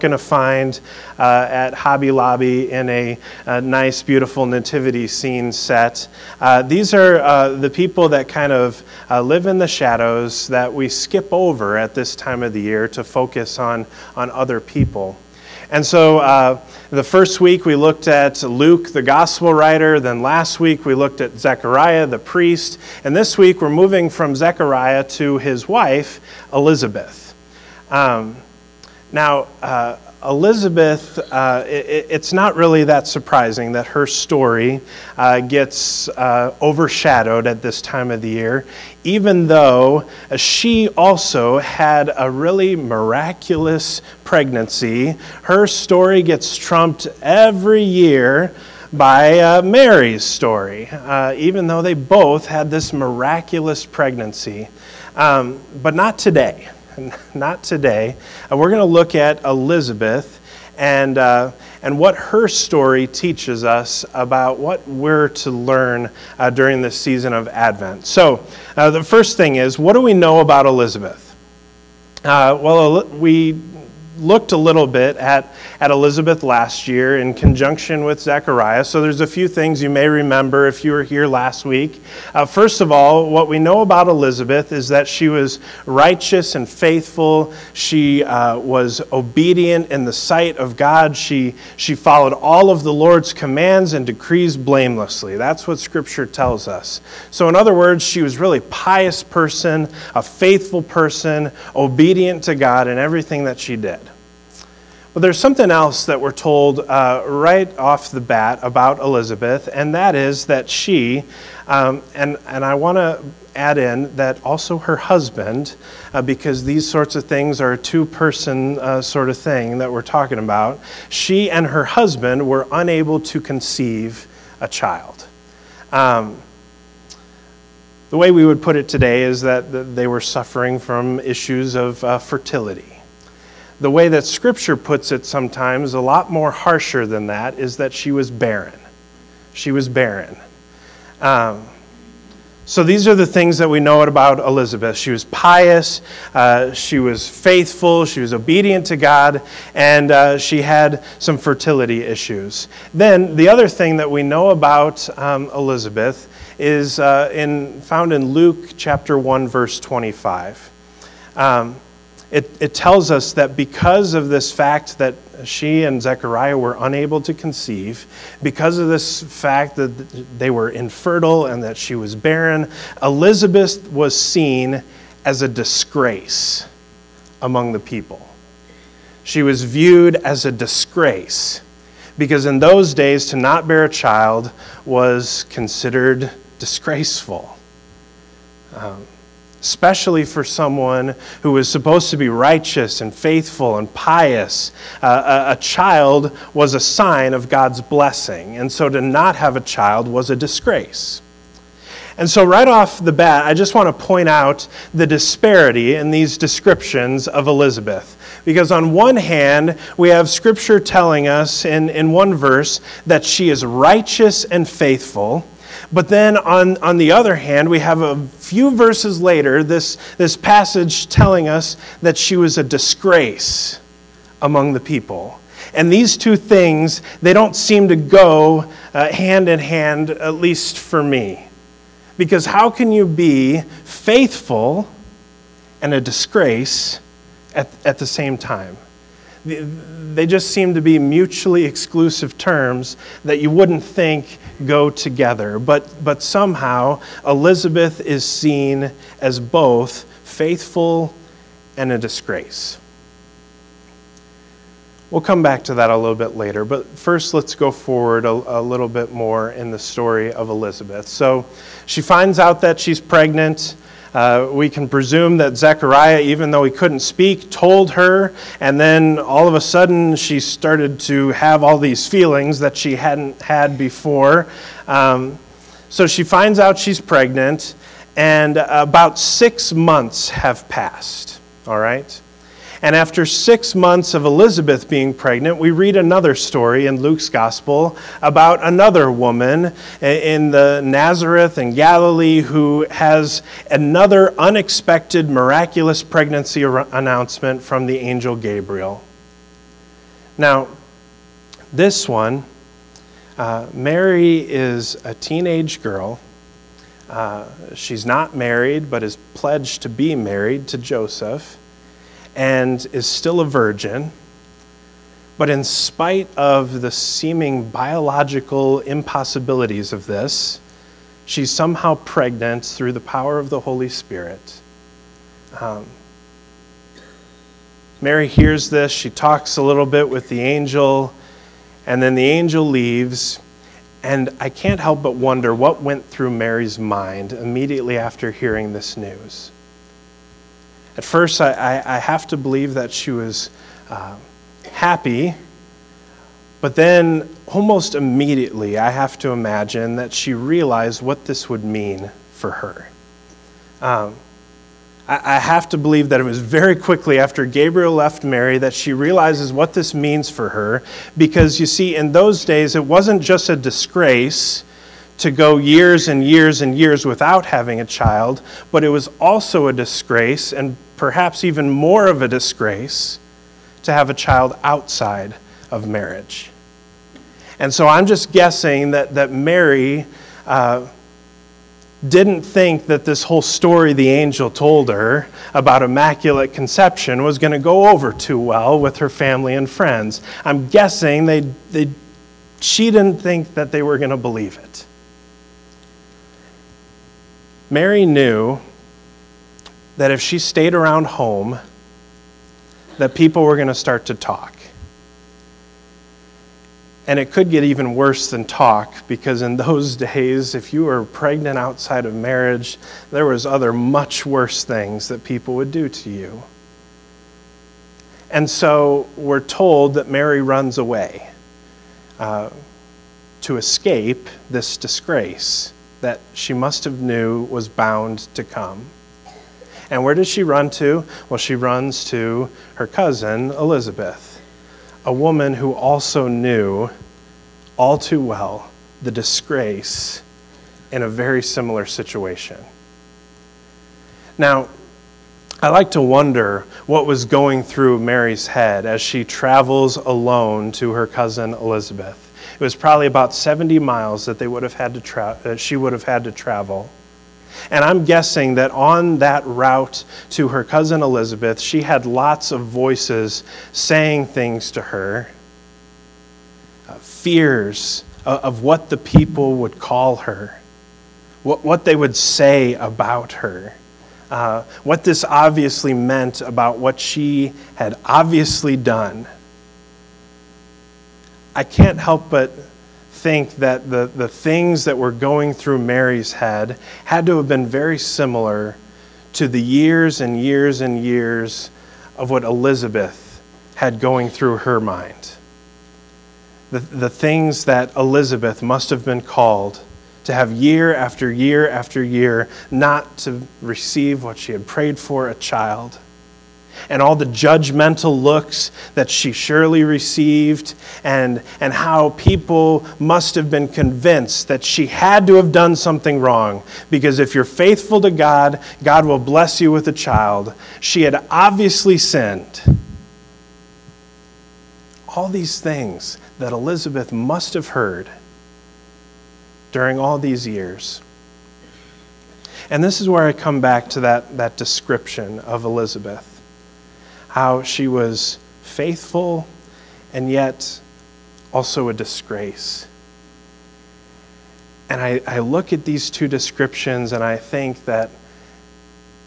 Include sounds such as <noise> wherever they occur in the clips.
going to find uh, at Hobby Lobby in a, a, nice, beautiful nativity scene set. Uh, these are uh, the people that kind of uh, live in the shadows that we skip over at this time of the year to focus on, on other people. And so uh, the first week we looked at Luke, the gospel writer. Then last week we looked at Zechariah, the priest. And this week we're moving from Zechariah to his wife, Elizabeth. Um, now, uh, Elizabeth, uh, it, it's not really that surprising that her story uh, gets uh, overshadowed at this time of the year, even though she also had a really miraculous pregnancy. Her story gets trumped every year by uh, Mary's story, uh, even though they both had this miraculous pregnancy. Um, but not today. <laughs> not today. Uh, we're going to look at Elizabeth and, uh, and what her story teaches us about what we're to learn uh, during this season of Advent. So, uh, the first thing is what do we know about Elizabeth? Uh, well, we looked a little bit at, at Elizabeth last year in conjunction with Zechariah. So there's a few things you may remember if you were here last week. Uh, first of all, what we know about Elizabeth is that she was righteous and faithful. She uh, was obedient in the sight of God. She, she followed all of the Lord's commands and decrees blamelessly. That's what Scripture tells us. So, in other words, she was really pious person, a faithful person, obedient to God in everything that she did. But there's something else that we're told uh, right off the bat about Elizabeth, and that is that she, um, and, and I want to add in that also her husband, uh, because these sorts of things are a two person uh, sort of thing that we're talking about, she and her husband were unable to conceive a child. Um, the way we would put it today is that they were suffering from issues of uh, fertility the way that Scripture puts it sometimes, a lot more harsher than that, is that she was barren. She was barren. Um, so these are the things that we know about Elizabeth. She was pious, uh, she was faithful, she was obedient to God, and uh, she had some fertility issues. Then the other thing that we know about um, Elizabeth is uh, in, found in Luke chapter 1, verse 25. Um, it, it tells us that because of this fact that she and Zechariah were unable to conceive, because of this fact that they were infertile and that she was barren, Elizabeth was seen as a disgrace among the people. She was viewed as a disgrace because in those days, to not bear a child was considered disgraceful. Um, especially for someone who was supposed to be righteous and faithful and pious. Uh, a, a, child was a sign of God's blessing, and so to not have a child was a disgrace. And so, right off the bat, I just want to point out the disparity in these descriptions of Elizabeth. Because on one hand, we have scripture telling us in, in one verse that she is righteous and faithful. But then on, on the other hand, we have a few verses later this, this passage telling us that she was a disgrace among the people. And these two things, they don't seem to go uh, hand in hand, at least for me. Because how can you be faithful and a disgrace at, at the same time? They just seem to be mutually exclusive terms that you wouldn't think go together. But, but somehow, Elizabeth is seen as both faithful and a disgrace. We'll come back to that a little bit later, but first let's go forward a, a, little bit more in the story of Elizabeth. So she finds out that she's pregnant. Uh, we can presume that Zechariah, even though he couldn't speak, told her, and then all of a sudden she started to have all these feelings that she hadn't had before. Um, so she finds out she's pregnant, and about six months have passed, all right? And after six months of Elizabeth being pregnant, we read another story in Luke's gospel about another woman in the Nazareth and Galilee who has another unexpected, miraculous pregnancy announcement from the angel Gabriel. Now, this one, uh, Mary is a teenage girl. Uh, she's not married, but is pledged to be married to Joseph and is still a virgin. But in spite of the seeming biological impossibilities of this, she's somehow pregnant through the power of the Holy Spirit. Um, Mary hears this. She talks a little bit with the angel, and then the angel leaves. And I can't help but wonder what went through Mary's mind immediately after hearing this news. At first, I, I, I have to believe that she was uh, happy, but then almost immediately, I have to imagine that she realized what this would mean for her. Um, I have to believe that it was very quickly after Gabriel left Mary that she realizes what this means for her. Because you see, in those days, it wasn't just a disgrace to go years and years and years without having a child, but it was also a disgrace, and perhaps even more of a disgrace, to have a child outside of marriage. And so I'm just guessing that, that Mary. Uh, didn't think that this whole story the angel told her about immaculate conception was going to go over too well with her family and friends. I'm guessing they, they, she didn't think that they were going to believe it. Mary knew that if she stayed around home, that people were going to start to talk. And it could get even worse than talk because in <laughs> those days, if you were pregnant outside of marriage, there was other much worse things that people would do to you. And so we're told that Mary runs away uh, to escape this disgrace that she must have knew was bound to come. And where does she run to? Well, she runs to her cousin Elizabeth a woman who also knew all too well the disgrace in a very similar situation. Now, I like to wonder what was going through Mary's head as she travels alone to her cousin Elizabeth. It was probably about 70 miles that they would have had to tra- she would have had to travel. And I'm guessing that on that route to her cousin Elizabeth, she had lots of voices saying things to her, uh, fears of what the people would call her, what, what they would say about her. Uh, what this obviously meant about what she had obviously done. I can't help but think that the, the things that were going through Mary's head had to have been very similar to the years and years and years of what Elizabeth had going through her mind. The, the things that Elizabeth must have been called to have year after year after year not to receive what she had prayed for a child and all the judgmental looks that she surely received, and, and how people must have been convinced that she had to have done something wrong. Because if you're faithful to God, God will bless you with a child. She had obviously sinned. All these things that Elizabeth must have heard during all these years. And this is where I come back to that, that description of Elizabeth how she was faithful and yet also a disgrace. And I, I look at these two descriptions and I think that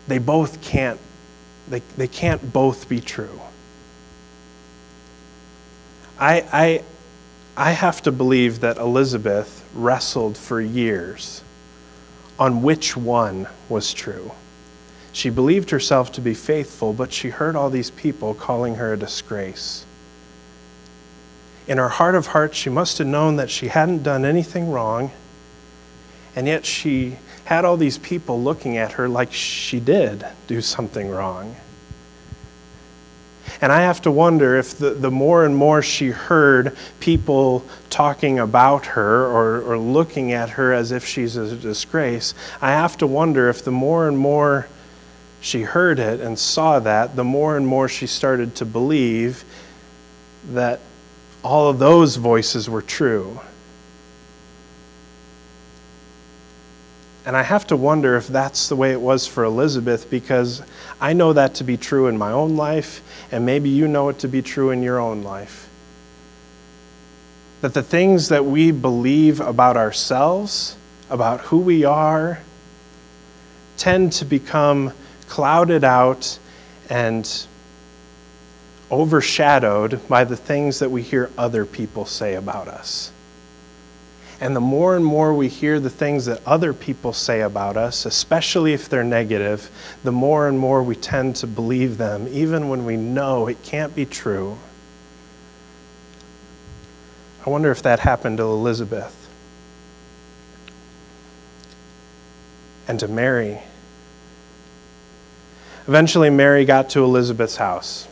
they both can't, they, they can't both be true. I, I, I have to believe that Elizabeth wrestled for years on which one was true. She believed herself to be faithful, but she heard all these people calling her a disgrace. In her heart of hearts, she must have known that she hadn't done anything wrong, and yet she had all these people looking at her like she did do something wrong. And I have to wonder if the, the more and more she heard people talking about her or, or looking at her as if she's a disgrace, I have to wonder if the more and more she heard it and saw that, the more and more she started to believe that all of those voices were true. And I have to wonder if that's the way it was for Elizabeth because I know that to be true in my own life, and maybe you know it to be true in your own life. That the things that we believe about ourselves, about who we are, tend to become clouded out and overshadowed by the things that we hear other people say about us. And the more and more we hear the things that other people say about us, especially if they're negative, the more and more we tend to believe them, even when we know it can't be true. I wonder if that happened to Elizabeth and to Mary. Eventually, Mary got to Elizabeth's house.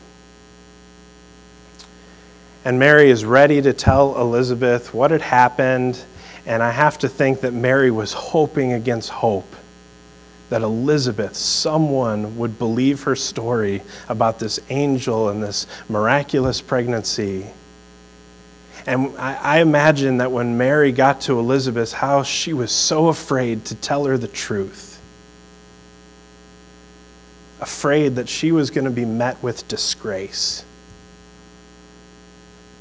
And Mary is ready to tell Elizabeth what had happened and I have to think that Mary was hoping against hope that Elizabeth, someone would believe her story about this angel and this miraculous pregnancy. And I, I, imagine that when Mary got to Elizabeth's house, she was so afraid to tell her the truth. Afraid that she was going to be met with disgrace.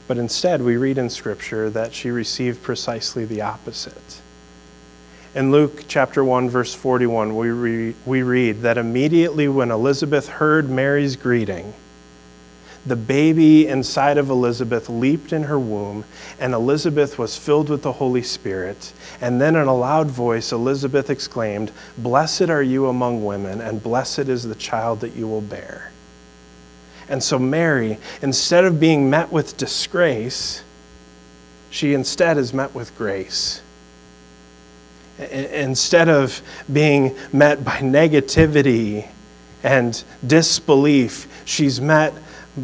But instead, we read in Scripture that she received precisely the opposite. In Luke chapter 1, verse 41, we, re- we read that immediately when Elizabeth heard Mary's greeting, the baby inside of Elizabeth leaped in her womb, and Elizabeth was filled with the Holy Spirit. And then, in a loud voice, Elizabeth exclaimed, Blessed are you among women, and blessed is the child that you will bear. And so, Mary, instead of being met with disgrace, she instead is met with grace. Instead of being met by negativity and disbelief, she's met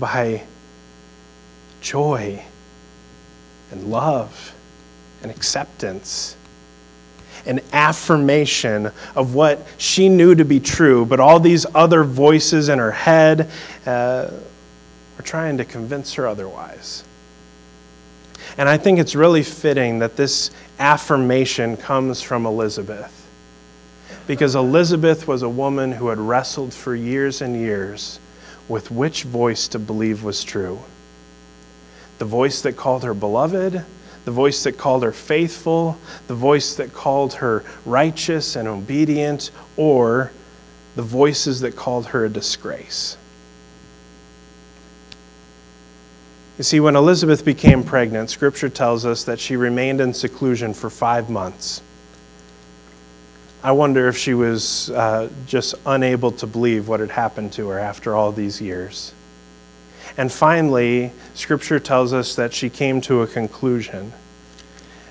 by joy and love and acceptance an affirmation of what she knew to be true, but all these other voices in her head uh, were trying to convince her otherwise. And I think it's really fitting that this affirmation comes from Elizabeth. Because Elizabeth was a woman who had wrestled for years and years with which voice to believe was true. The voice that called her beloved, the voice that called her faithful, the voice that called her righteous and obedient, or the voices that called her a disgrace. You see, when Elizabeth became pregnant, Scripture tells us that she remained in seclusion for five months. I wonder if she was uh, just unable to believe what had happened to her after all these years. And finally, Scripture tells us that she came to a conclusion.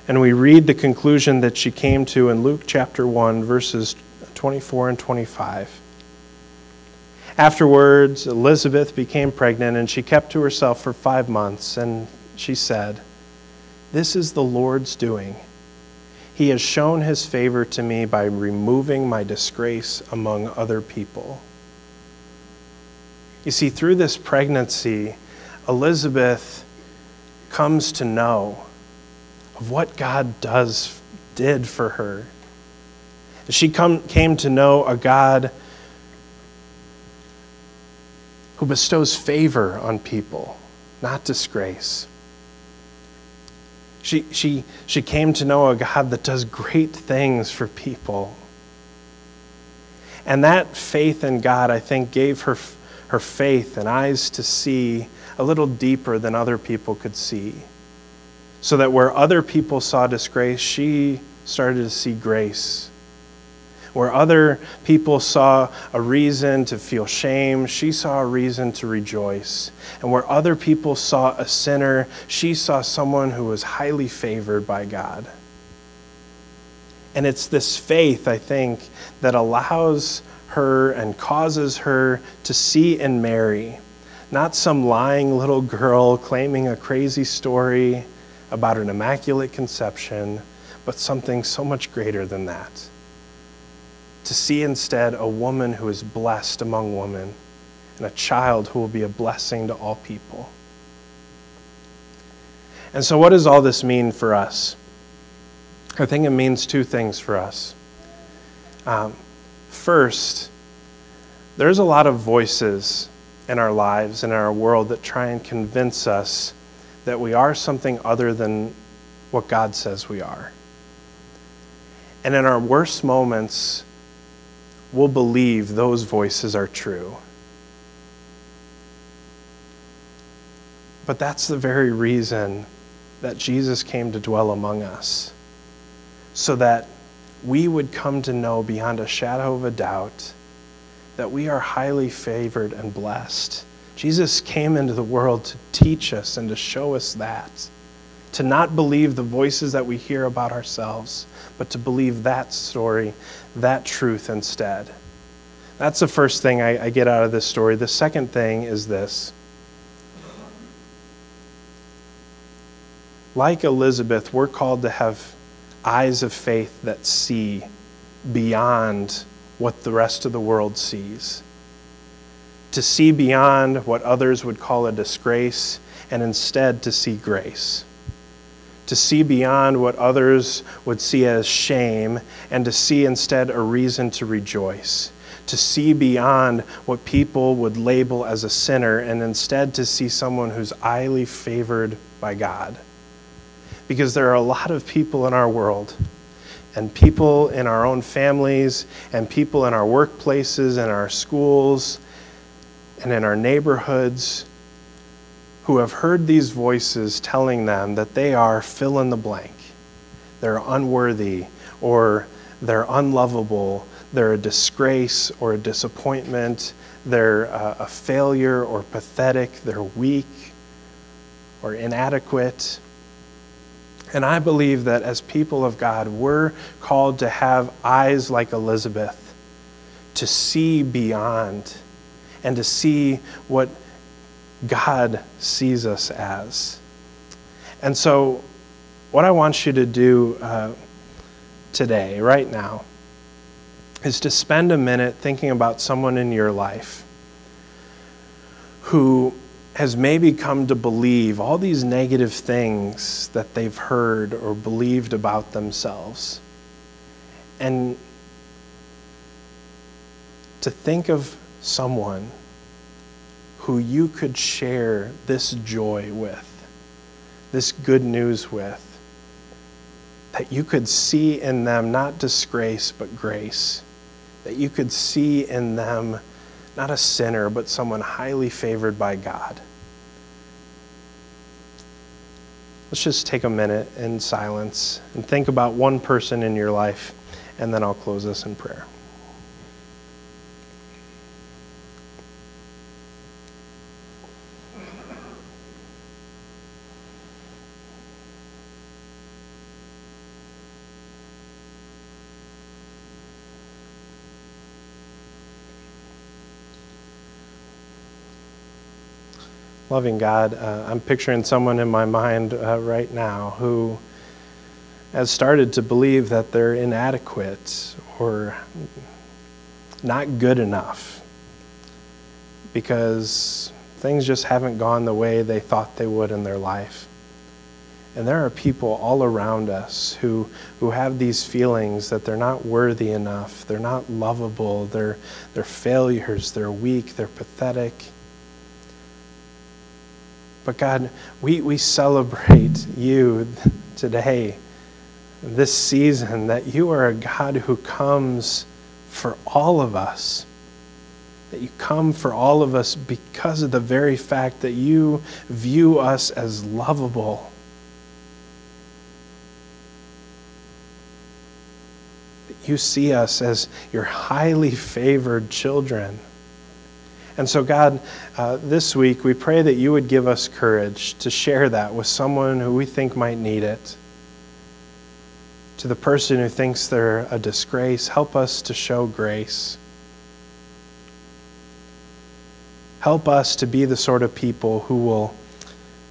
And we read the conclusion that she came to in Luke chapter 1, verses 24 and 25. Afterwards, Elizabeth became pregnant, and she kept to herself for five months. And she said, This is the Lord's doing. He has shown his favor to me by removing my disgrace among other people. You see, through this pregnancy, Elizabeth comes to know of what God does did for her. She come, came to know a God who bestows favor on people, not disgrace. She, she, she came to know a God that does great things for people. And that faith in God, I think, gave her her faith and eyes to see a little deeper than other people could see. So that where other people saw disgrace, she started to see grace. Where other people saw a reason to feel shame, she saw a reason to rejoice. And where other people saw a sinner, she saw someone who was highly favored by God. And it's this faith, I think, that allows her and causes her to see in Mary not some lying little girl claiming a crazy story about an immaculate conception, but something so much greater than that. To see instead a woman who is blessed among women and a child who will be a blessing to all people. And so, what does all this mean for us? I think it means two things for us. Um, first, there's a lot of voices in our lives and in our world that try and convince us that we are something other than what God says we are. And in our worst moments, we'll believe those voices are true. But that's the very reason that Jesus came to dwell among us, so that we would come to know beyond a shadow of a doubt that we are highly favored and blessed. Jesus came into the world to teach us and to show us that. To not believe the voices that we hear about ourselves, but to believe that story, that truth instead. That's the first thing I, I get out of this story. The second thing is this. Like Elizabeth, we're called to have eyes of faith that see beyond what the rest of the world sees. To see beyond what others would call a disgrace and instead to see grace to see beyond what others would see as shame and to see instead a reason to rejoice. To see beyond what people would label as a sinner and instead to see someone who's highly favored by God. Because there are a lot of people in our world, and people in our own families, and people in our workplaces, and our schools, and in our neighborhoods who have heard these voices telling them that they are fill in the blank. They're unworthy, or they're unlovable, they're a disgrace or a disappointment, they're uh, a, failure or pathetic, they're weak or inadequate. And I believe that as people of God, we're called to have eyes like Elizabeth, to see beyond, and to see what God sees us as. And so, what I want you to do uh, today, right now, is to spend a minute thinking about someone in your life who has maybe come to believe all these negative things that they've heard or believed about themselves. And to think of someone who you could share this joy with, this good news with. That you could see in them not disgrace, but grace. That you could see in them not a sinner, but someone highly favored by God. Let's just take a minute in silence and think about one person in your life, and then I'll close this in prayer. Loving God, uh, I'm picturing someone in my mind uh, right now who has started to believe that they're inadequate or not good enough because things just haven't gone the way they thought they would in their life. And there are people all around us who, who have these feelings that they're not worthy enough, they're not lovable, they're, they're failures, they're weak, they're pathetic. But God, we, we celebrate you today, this season, that you are a God who comes for all of us. That you come for all of us because of the very fact that you view us as lovable. That you see us as your highly favored children. And so, God, uh, this week we pray that you would give us courage to share that with someone who we think might need it. To the person who thinks they're a disgrace, help us to show grace. Help us to be the sort of people who will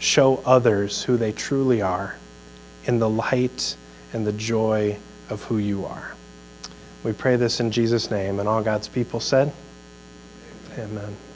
show others who they truly are in the light and the joy of who you are. We pray this in Jesus' name, and all God's people said, Amen.